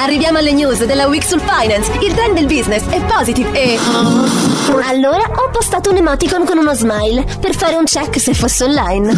Arriviamo alle news della Week sul Finance. Il trend del business è positive e. Allora ho postato un emoticon con uno smile per fare un check se fosse online.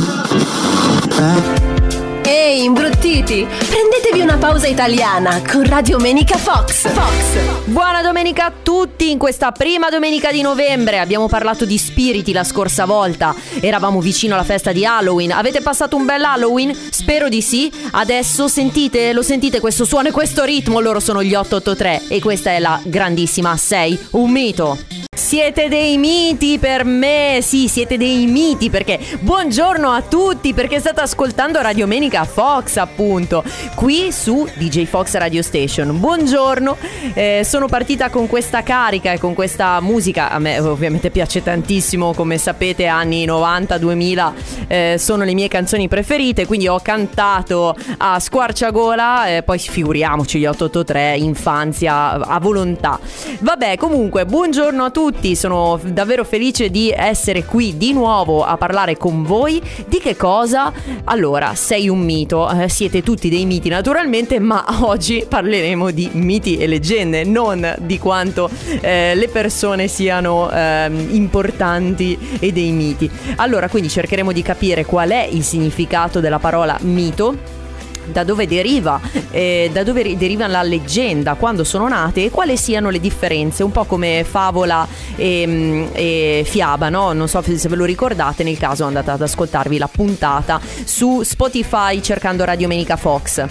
Imbruttiti! Prendetevi una pausa italiana con Radio Menica Fox. Fox. Buona domenica a tutti in questa prima domenica di novembre. Abbiamo parlato di spiriti la scorsa volta. Eravamo vicino alla festa di Halloween. Avete passato un bel Halloween? Spero di sì. Adesso sentite, lo sentite questo suono e questo ritmo? Loro sono gli 883 e questa è la grandissima 6, un mito. Siete dei miti per me, sì, siete dei miti perché buongiorno a tutti perché state ascoltando Radio Menica Fox appunto qui su DJ Fox Radio Station. Buongiorno, eh, sono partita con questa carica e con questa musica, a me ovviamente piace tantissimo, come sapete anni 90-2000 eh, sono le mie canzoni preferite, quindi ho cantato a squarciagola, eh, poi figuriamoci gli 883, infanzia a volontà. Vabbè, comunque, buongiorno a tutti, sono davvero felice di essere qui di nuovo a parlare con voi. Di che cosa? Allora, sei un mito, eh, siete tutti dei miti naturalmente, ma oggi parleremo di miti e leggende, non di quanto eh, le persone siano eh, importanti e dei miti. Allora, quindi cercheremo di capire qual è il significato della parola mito da dove deriva, eh, da dove deriva la leggenda, quando sono nate e quali siano le differenze, un po' come favola e, mm, e fiaba, no? Non so se ve lo ricordate, nel caso andate ad ascoltarvi la puntata su Spotify cercando Radio Menica Fox.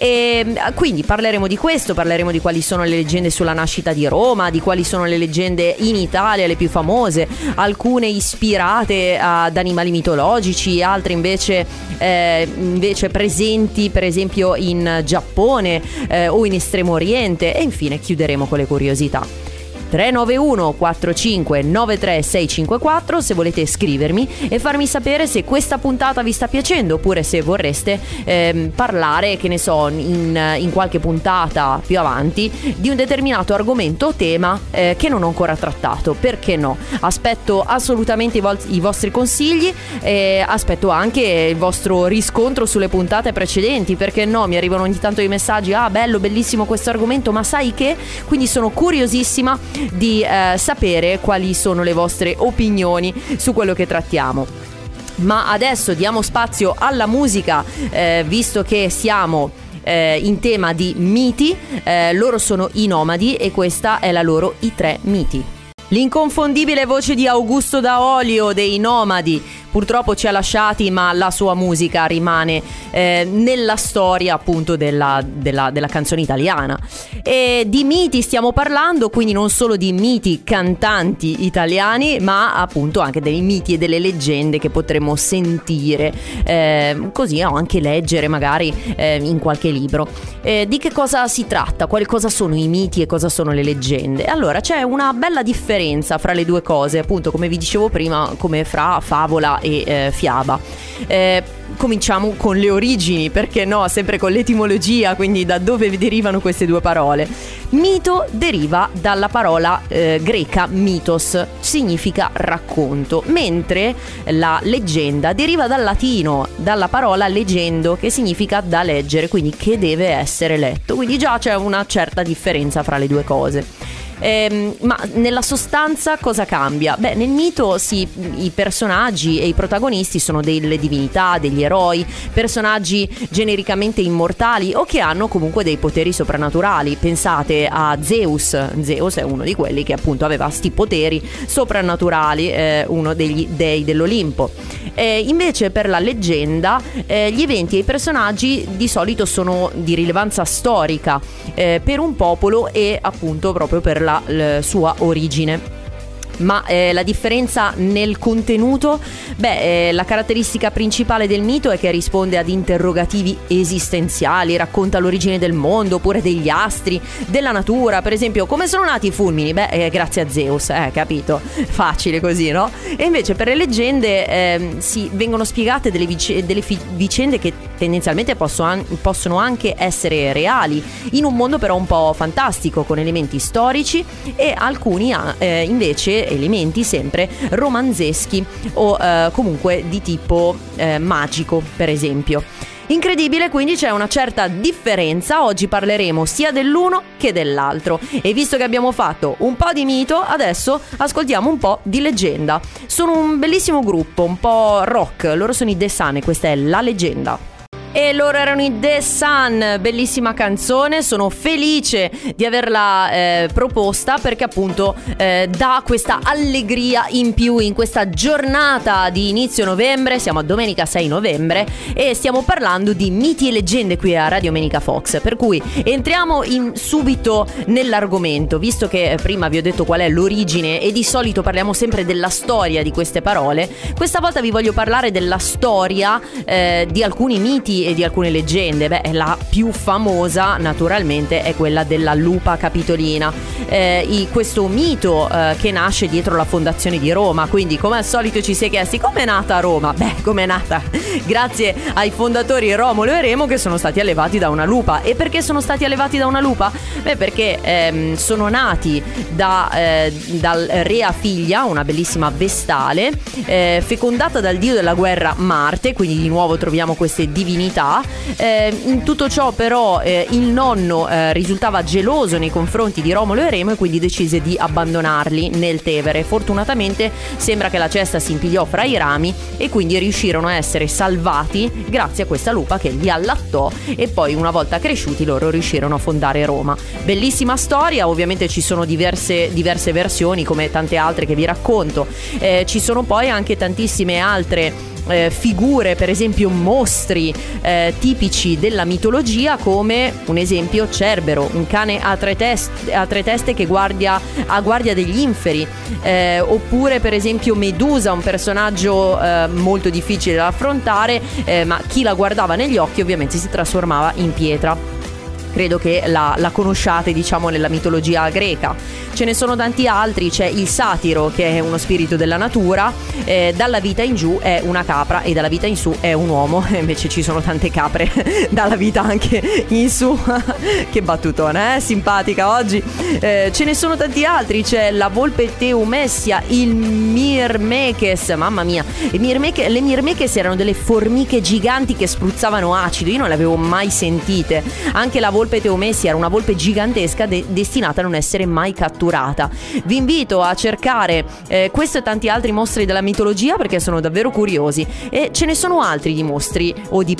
E mm, quindi parleremo di questo, parleremo di quali sono le leggende sulla nascita di Roma, di quali sono le leggende in Italia, le più famose, alcune ispirate ad animali mitologici, altre invece, eh, invece presenti per esempio in Giappone eh, o in Estremo Oriente e infine chiuderemo con le curiosità. 391 45 93 654 se volete scrivermi e farmi sapere se questa puntata vi sta piacendo oppure se vorreste ehm, parlare, che ne so, in, in, qualche puntata più avanti di un determinato argomento o tema eh, che non ho ancora trattato. Perché no? Aspetto assolutamente i, vo- i vostri consigli e aspetto anche il vostro riscontro sulle puntate precedenti. Perché no? Mi arrivano ogni tanto i messaggi: ah, bello, bellissimo questo argomento, ma sai che? Quindi sono curiosissima di eh, sapere quali sono le vostre opinioni su quello che trattiamo. Ma adesso diamo spazio alla musica, eh, visto che siamo eh, in tema di miti. Eh, loro sono i nomadi e questa è la loro I tre miti. L'inconfondibile voce di Augusto Daolio dei Nomadi purtroppo ci ha lasciati, ma la sua musica rimane eh, nella storia appunto della, della, della, canzone italiana. E di miti stiamo parlando, quindi non solo di miti cantanti italiani, ma appunto anche dei miti e delle leggende che potremmo sentire, eh, così o anche leggere magari eh, in qualche libro. Eh, di che cosa si tratta? Quali cosa sono i miti e cosa sono le leggende? Allora c'è una bella differenza fra le due cose, appunto come vi dicevo prima, come fra favola e eh, fiaba. Eh, cominciamo con le origini, perché no, sempre con l'etimologia, quindi da dove derivano queste due parole. Mito deriva dalla parola eh, greca mitos, significa racconto, mentre la leggenda deriva dal latino, dalla parola leggendo, che significa da leggere, quindi che deve essere letto. Quindi già c'è una certa differenza fra le due cose. Eh, ma nella sostanza cosa cambia? Beh, nel mito sì, i personaggi e i protagonisti sono delle divinità, degli eroi, personaggi genericamente immortali o che hanno comunque dei poteri soprannaturali. Pensate a Zeus, Zeus è uno di quelli che appunto aveva sti poteri soprannaturali, eh, uno degli dei dell'Olimpo. Eh, invece per la leggenda eh, gli eventi e i personaggi di solito sono di rilevanza storica eh, per un popolo e appunto proprio per la sua origine. Ma eh, la differenza nel contenuto? Beh, eh, la caratteristica principale del mito è che risponde ad interrogativi esistenziali, racconta l'origine del mondo, oppure degli astri, della natura, per esempio, come sono nati i fulmini? Beh, eh, grazie a Zeus, eh, capito? Facile così, no? E invece per le leggende eh, si vengono spiegate delle, vic- delle fi- vicende che tendenzialmente an- possono anche essere reali, in un mondo però un po' fantastico, con elementi storici e alcuni eh, invece elementi sempre romanzeschi o eh, comunque di tipo eh, magico, per esempio. Incredibile, quindi c'è una certa differenza. Oggi parleremo sia dell'uno che dell'altro. E visto che abbiamo fatto un po' di mito, adesso ascoltiamo un po' di leggenda. Sono un bellissimo gruppo, un po' rock. Loro sono i The Sun e questa è la leggenda. E loro erano i The Sun, bellissima canzone, sono felice di averla eh, proposta perché appunto eh, dà questa allegria in più in questa giornata di inizio novembre, siamo a domenica 6 novembre e stiamo parlando di miti e leggende qui a Radio Domenica Fox, per cui entriamo in, subito nell'argomento, visto che prima vi ho detto qual è l'origine e di solito parliamo sempre della storia di queste parole, questa volta vi voglio parlare della storia eh, di alcuni miti e di alcune leggende. Beh, la più famosa naturalmente è quella della lupa capitolina. Eh, i, questo mito eh, che nasce dietro la fondazione di Roma. Quindi, come al solito, ci si è chiesti come è nata Roma? Beh, come è nata? Grazie ai fondatori Romolo e Remo che sono stati allevati da una lupa. E perché sono stati allevati da una lupa? Beh, perché ehm, sono nati da, eh, dal re a figlia, una bellissima vestale, eh, fecondata dal dio della guerra Marte. Quindi, di nuovo troviamo queste divinità comunità. Eh, in tutto ciò però eh, il nonno eh, risultava geloso nei confronti di Romolo e Remo e quindi decise di abbandonarli nel Tevere. Fortunatamente sembra che la cesta si impigliò fra i rami e quindi riuscirono a essere salvati grazie a questa lupa che li allattò e poi una volta cresciuti loro riuscirono a fondare Roma. Bellissima storia, ovviamente ci sono diverse, diverse versioni come tante altre che vi racconto. Eh, ci sono poi anche tantissime altre eh, figure, per esempio mostri eh, tipici della mitologia come un esempio Cerbero, un cane a tre, test- a tre teste che guardia, a guardia degli inferi, eh, oppure per esempio Medusa, un personaggio eh, molto difficile da affrontare, eh, ma chi la guardava negli occhi ovviamente si trasformava in pietra credo che la, la, conosciate diciamo nella mitologia greca. Ce ne sono tanti altri, c'è il satiro che è uno spirito della natura, eh, dalla vita in giù è una capra e dalla vita in su è un uomo, invece ci sono tante capre dalla vita anche in su, che battutona, eh? simpatica oggi. Eh, ce ne sono tanti altri, c'è la volpe teumessia, il mirmekes, mamma mia, mirmeche, le mirmekes erano delle formiche giganti che spruzzavano acido, io non le avevo mai sentite, anche la volpe volpe Teomessi era una volpe gigantesca de- destinata a non essere mai catturata. Vi invito a cercare eh, questo e tanti altri mostri della mitologia perché sono davvero curiosi e ce ne sono altri di mostri o di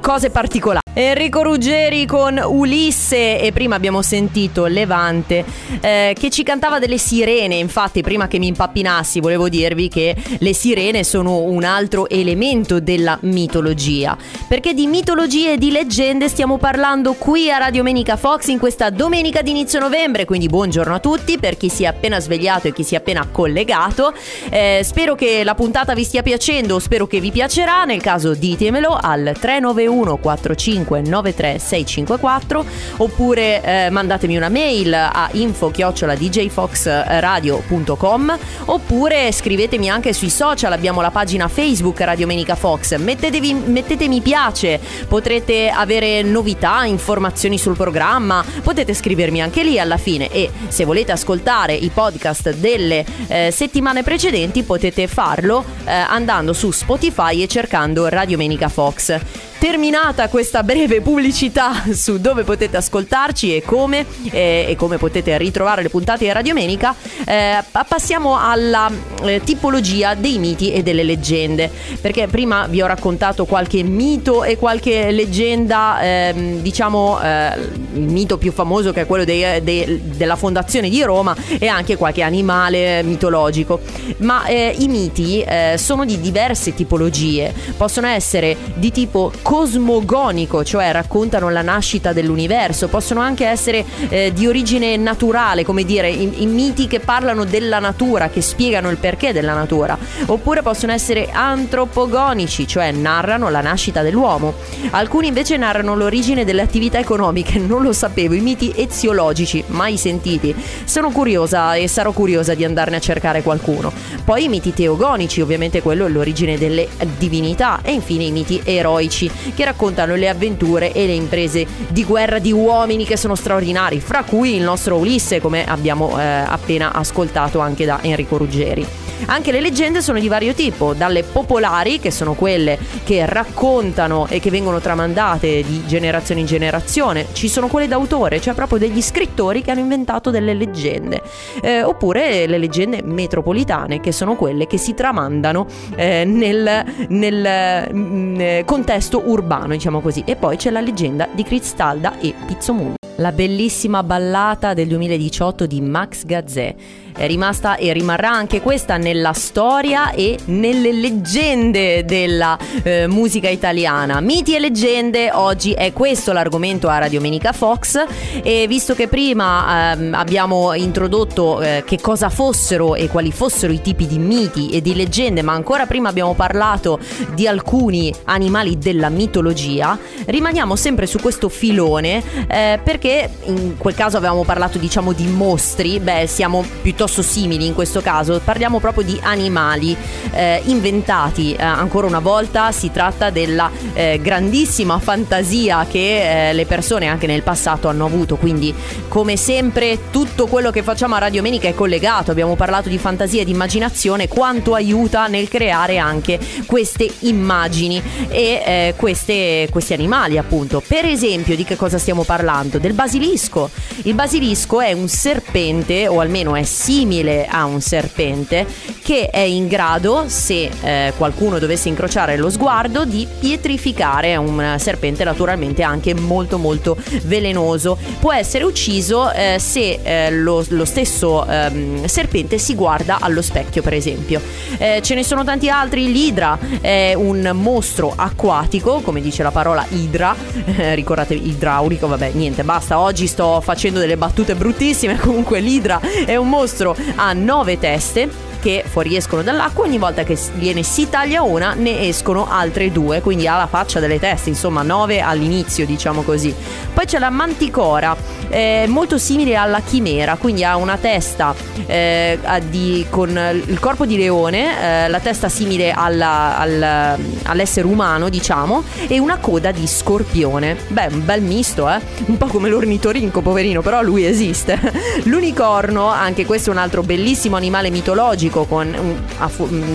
cose particolari. Enrico Ruggeri con Ulisse e prima abbiamo sentito Levante eh, che ci cantava delle sirene, infatti prima che mi impappinassi volevo dirvi che le sirene sono un altro elemento della mitologia, perché di mitologie e di leggende stiamo parlando qui a Radio Menica Fox in questa domenica di inizio novembre, quindi buongiorno a tutti per chi si è appena svegliato e chi si è appena collegato, eh, spero che la puntata vi stia piacendo, spero che vi piacerà, nel caso ditemelo al 391 45 395 654 oppure eh, mandatemi una mail a info djfoxradio.com oppure scrivetemi anche sui social, abbiamo la pagina Facebook Radio Menica Fox, Mettetevi, mettete piace, potrete avere novità, informazioni sul programma, potete scrivermi anche lì alla fine e se volete ascoltare i podcast delle eh, settimane precedenti potete farlo eh, andando su Spotify e cercando Radio Menica Fox. Terminata questa breve pubblicità su dove potete ascoltarci e come, eh, e come potete ritrovare le puntate di Radio Menica, eh, passiamo alla eh, tipologia dei miti e delle leggende. Perché prima vi ho raccontato qualche mito e qualche leggenda, ehm, diciamo eh, il mito più famoso che è quello dei, dei, della fondazione di Roma e anche qualche animale mitologico. Ma eh, i miti eh, sono di diverse tipologie, possono essere di tipo cosmogonico, cioè raccontano la nascita dell'universo, possono anche essere eh, di origine naturale, come dire, i, i miti che parlano della natura, che spiegano il perché della natura, oppure possono essere antropogonici, cioè narrano la nascita dell'uomo. Alcuni invece narrano l'origine delle attività economiche, non lo sapevo, i miti eziologici, mai sentiti. Sono curiosa e sarò curiosa di andarne a cercare qualcuno. Poi i miti teogonici, ovviamente quello è l'origine delle divinità e infine i miti eroici che raccontano le avventure e le imprese di guerra di uomini che sono straordinari, fra cui il nostro Ulisse, come abbiamo eh, appena ascoltato anche da Enrico Ruggeri. Anche le leggende sono di vario tipo, dalle popolari, che sono quelle che raccontano e che vengono tramandate di generazione in generazione, ci sono quelle d'autore, cioè proprio degli scrittori che hanno inventato delle leggende, eh, oppure le leggende metropolitane, che sono quelle che si tramandano eh, nel, nel mh, mm, contesto urbano, diciamo così. E poi c'è la leggenda di Cristalda e Pizzomundo. La bellissima ballata del 2018 di Max Gazzè è rimasta e rimarrà anche questa nella storia e nelle leggende della eh, musica italiana. Miti e leggende, oggi è questo l'argomento a Radio Menica Fox e visto che prima ehm, abbiamo introdotto eh, che cosa fossero e quali fossero i tipi di miti e di leggende, ma ancora prima abbiamo parlato di alcuni animali della mitologia, rimaniamo sempre su questo filone eh, perché in quel caso avevamo parlato diciamo di mostri, beh siamo piuttosto piuttosto simili in questo caso, parliamo proprio di animali eh, inventati. Eh, ancora una volta si tratta della eh, grandissima fantasia che eh, le persone anche nel passato hanno avuto, quindi come sempre tutto quello che facciamo a Radio Menica è collegato, abbiamo parlato di fantasia e di immaginazione, quanto aiuta nel creare anche queste immagini e eh, queste, questi animali appunto. Per esempio di che cosa stiamo parlando? Del basilisco. Il basilisco è un serpente o almeno è simile simile a un serpente che è in grado, se eh, qualcuno dovesse incrociare lo sguardo, di pietrificare. Un serpente naturalmente anche molto molto velenoso. Può essere ucciso eh, se eh, lo, lo, stesso ehm, serpente si guarda allo specchio, per esempio. Eh, ce ne sono tanti altri. L'idra è un mostro acquatico, come dice la parola idra. ricordate idraulico, vabbè, niente, basta. Oggi sto facendo delle battute bruttissime. Comunque l'idra è un mostro mostro ha nove teste che fuoriescono dall'acqua ogni volta che gliene si taglia una ne escono altre due quindi ha la faccia delle teste insomma nove all'inizio diciamo così. Poi c'è la manticora eh, molto simile alla chimera quindi ha una testa eh, di, con il corpo di leone eh, la testa simile alla, al, all'essere umano diciamo e una coda di scorpione. Beh un bel misto eh. Un po' come l'ornitorinco poverino però lui esiste. L'unicorno anche questo è un altro bellissimo animale mitologico con,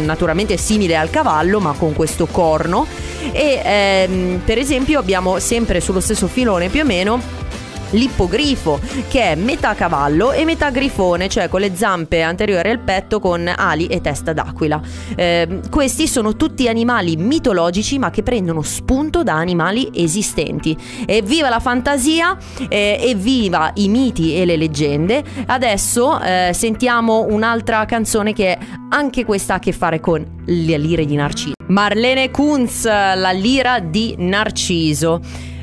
naturalmente simile al cavallo ma con questo corno. E ehm, per esempio abbiamo sempre sullo stesso filone più o meno l'ippogrifo, che è metà cavallo e metà grifone, cioè con le zampe anteriori al petto con ali e testa d'aquila. Eh, questi sono tutti animali mitologici ma che prendono spunto da animali esistenti. Evviva la fantasia, eh, evviva i miti e le leggende. Adesso eh, sentiamo un'altra canzone che anche questa ha a che fare con le lire di Narciso. Marlene Kunz, la lira di Narciso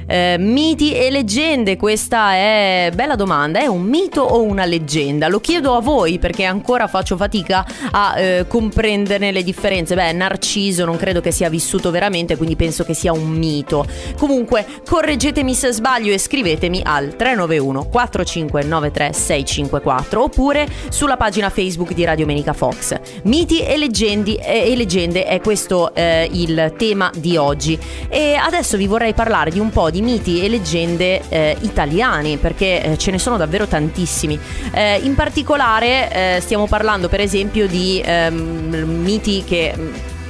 eh, miti e leggende, questa è bella domanda, è un mito o una leggenda? Lo chiedo a voi perché ancora faccio fatica a eh, comprenderne le differenze. Beh, Narciso non credo che sia vissuto veramente, quindi penso che sia un mito. Comunque, correggetemi se sbaglio e scrivetemi al 391 4593 654 oppure sulla pagina Facebook di Radio Menica Fox. Miti e, leggendi, e, e leggende è questo eh, il tema di oggi. E adesso vi vorrei parlare di un po' di di miti e leggende eh, italiani, perché eh, ce ne sono davvero tantissimi. Eh, in particolare eh, stiamo parlando per esempio di ehm, miti che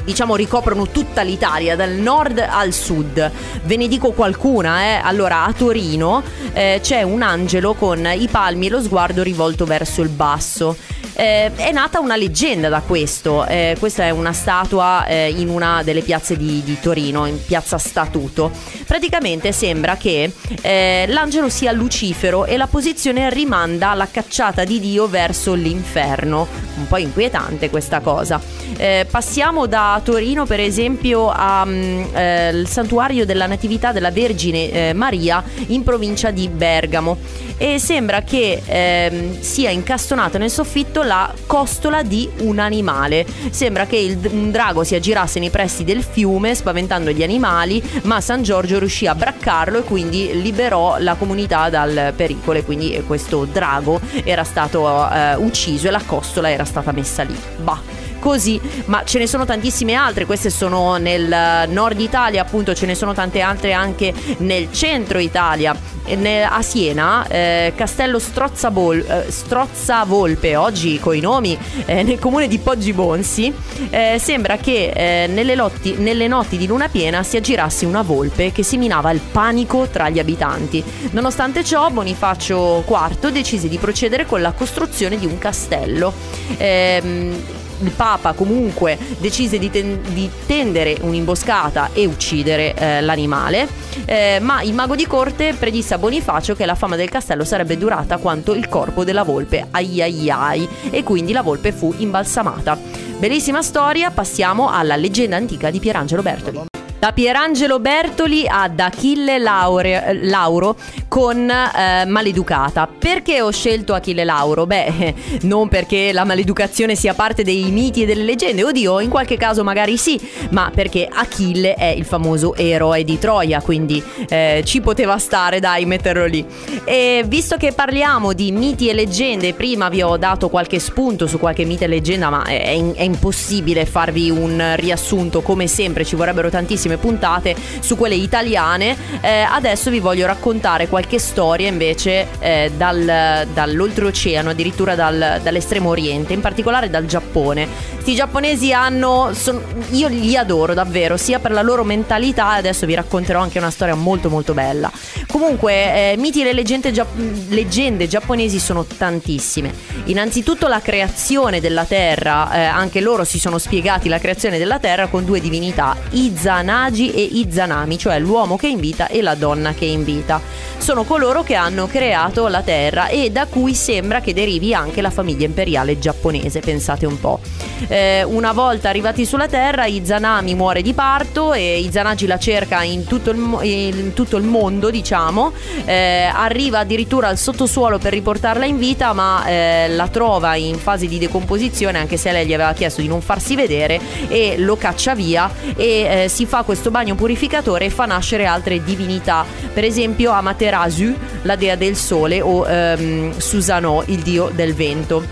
diciamo ricoprono tutta l'Italia, dal nord al sud. Ve ne dico qualcuna, eh. Allora, a Torino eh, c'è un angelo con i palmi e lo sguardo rivolto verso il basso. Eh, è nata una leggenda da questo. Eh, questa è una statua eh, in una delle piazze di, di, Torino, in piazza Statuto. Praticamente sembra che eh, l'angelo sia Lucifero e la posizione rimanda alla cacciata di Dio verso l'inferno. Un po' inquietante questa cosa. Eh, passiamo da Torino, per esempio, al eh, santuario della Natività della Vergine Maria in provincia di Bergamo. E sembra che ehm, sia incastonata nel soffitto la costola di un animale. Sembra che il, un drago si aggirasse nei pressi del fiume, spaventando gli animali, ma San Giorgio riuscì a braccarlo e quindi liberò la comunità dal pericolo. E quindi questo drago era stato eh, ucciso e la costola era stata messa lì. Bah così, ma ce ne sono tantissime altre, queste sono nel nord Italia, appunto ce ne sono tante altre anche nel centro Italia. A Siena, eh, Castello Strozzabol, eh, Strozzavolpe, oggi con i nomi, eh, nel comune di Poggi Bonsi, eh, sembra che eh, nelle, lotti, nelle notti di luna piena si aggirasse una volpe che seminava il panico tra gli abitanti. Nonostante ciò, Bonifacio IV decise di procedere con la costruzione di un castello. Ehm, il Papa comunque decise di, ten- di tendere un'imboscata e uccidere eh, l'animale, eh, ma il mago di corte predisse a Bonifacio che la fama del castello sarebbe durata quanto il corpo della volpe, ai ai ai, e quindi la volpe fu imbalsamata. Bellissima storia, passiamo alla leggenda antica di Pierangelo Bertoli. Da Pierangelo Bertoli ad Achille Laure, Lauro con eh, Maleducata. Perché ho scelto Achille Lauro? Beh, non perché la maleducazione sia parte dei miti e delle leggende, oddio, in qualche caso magari sì, ma perché Achille è il famoso eroe di Troia, quindi eh, ci poteva stare, dai, metterlo lì. E visto che parliamo di miti e leggende, prima vi ho dato qualche spunto su qualche mito e leggenda, ma è, è impossibile farvi un riassunto, come sempre ci vorrebbero tantissimi tantissime puntate su quelle italiane. Eh, adesso vi voglio raccontare qualche storia invece eh, dal, dall'oltreoceano, addirittura dal, dall'estremo oriente, in particolare dal Giappone. Questi giapponesi hanno. Son, io li adoro davvero, sia per la loro mentalità, adesso vi racconterò anche una storia molto molto bella. Comunque, eh, miti e leggende, gia- leggende giapponesi sono tantissime. Innanzitutto la creazione della Terra, eh, anche loro si sono spiegati la creazione della Terra con due divinità, Izana Nagi e Izanami, cioè l'uomo che invita e la donna che invita. Sono coloro che hanno creato la Terra e da cui sembra che derivi anche la famiglia imperiale giapponese, pensate un po'. Eh, una volta arrivati sulla Terra, Izanami muore di parto e Izanagi la cerca in tutto il, in tutto il mondo, diciamo. Eh, arriva addirittura al sottosuolo per riportarla in vita, ma eh, la trova in fase di decomposizione, anche se lei gli aveva chiesto di non farsi vedere, e lo caccia via e eh, si fa questo bagno purificatore e fa nascere altre divinità, per esempio Amaterasu, la dea del sole, o ehm, Susanoo, il dio del vento.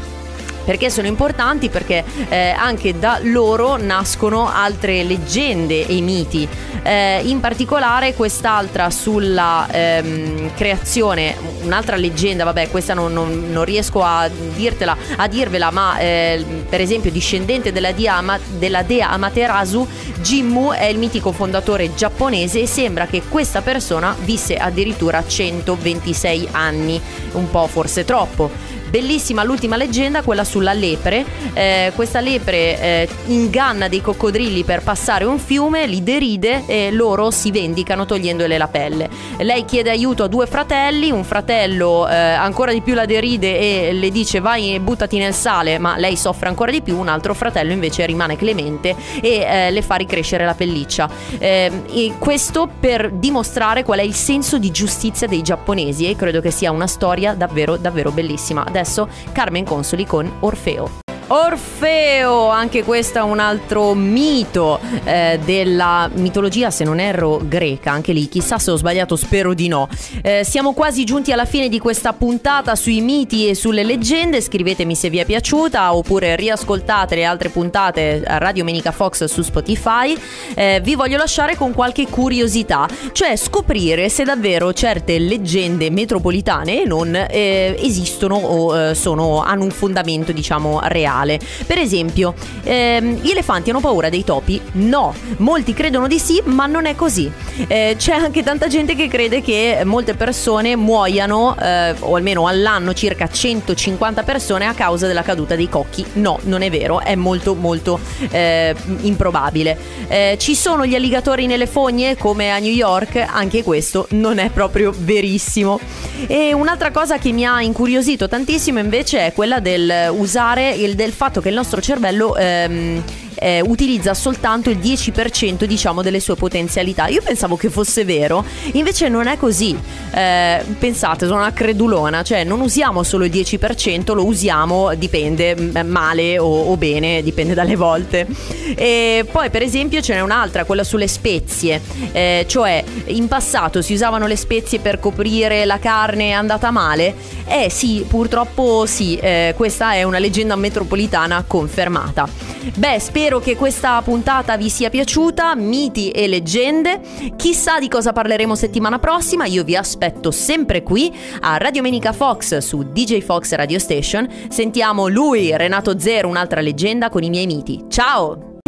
Perché sono importanti? Perché eh, anche da loro nascono altre leggende e miti. Eh, in particolare quest'altra sulla ehm, creazione, un'altra leggenda, vabbè questa non, non, non riesco a dirtela, a dirvela, ma eh, per esempio discendente della dea, della dea Amaterasu, Jimmu è il mitico fondatore giapponese e sembra che questa persona visse addirittura 126 anni, un po' forse troppo. Bellissima l'ultima leggenda, quella sulla lepre. Eh, questa lepre eh, inganna dei coccodrilli per passare un fiume, li deride e loro si vendicano togliendole la pelle. Lei chiede aiuto a due fratelli, un fratello eh, ancora di più la deride e le dice vai e buttati nel sale, ma lei soffre ancora di più, un altro fratello invece rimane clemente e eh, le fa ricrescere la pelliccia. Eh, questo per dimostrare qual è il senso di giustizia dei giapponesi e credo che sia una storia davvero davvero bellissima adesso Carmen Consoli con Orfeo. Orfeo, anche questo è un altro mito eh, della mitologia, se non erro, greca, anche lì, chissà se ho sbagliato, spero di no. Eh, siamo quasi giunti alla fine di questa puntata sui miti e sulle leggende, scrivetemi se vi è piaciuta oppure riascoltate le altre puntate a Radio Menica Fox su Spotify. Eh, vi voglio lasciare con qualche curiosità, cioè scoprire se davvero certe leggende metropolitane non eh, esistono o eh, sono, hanno un fondamento, diciamo, reale reale. Per esempio, ehm, gli elefanti hanno paura dei topi? No, molti credono di sì, ma non è così. Eh, c'è anche tanta gente che crede che molte persone muoiano, eh, o almeno all'anno circa 150 persone a causa della caduta dei cocchi. No, non è vero, è molto molto eh, improbabile. Eh, ci sono gli alligatori nelle fogne come a New York? Anche questo non è proprio verissimo. E un'altra cosa che mi ha incuriosito tantissimo invece è quella del usare il del fatto che il nostro cervello ehm, eh, utilizza soltanto il 10% diciamo delle sue potenzialità. Io pensavo che fosse vero, invece non è così. Eh, pensate, sono una credulona, cioè non usiamo solo il 10%, lo usiamo, dipende, male o, o bene, dipende dalle volte. E poi per esempio ce n'è un'altra, quella sulle spezie, eh, cioè in passato si usavano le spezie per coprire la carne, andata male? Eh sì, purtroppo sì, eh, questa è una leggenda metropolitana confermata. Beh, spero che questa puntata vi sia piaciuta, miti e leggende. Chissà di cosa parleremo settimana prossima, io vi aspetto sempre qui a Radio Menica Fox su DJ Fox Radio Station. Sentiamo lui, Renato Zero, un'altra leggenda con i miei miti. Ciao!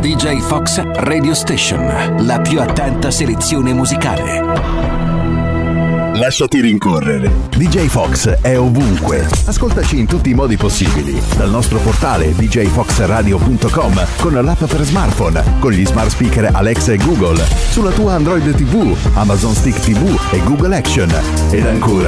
DJ Fox Radio Station, la più attenta selezione musicale. Lasciati rincorrere. DJ Fox è ovunque. Ascoltaci in tutti i modi possibili. Dal nostro portale djfoxradio.com con l'app per smartphone, con gli smart speaker Alexa e Google, sulla tua Android TV, Amazon Stick TV e Google Action. Ed ancora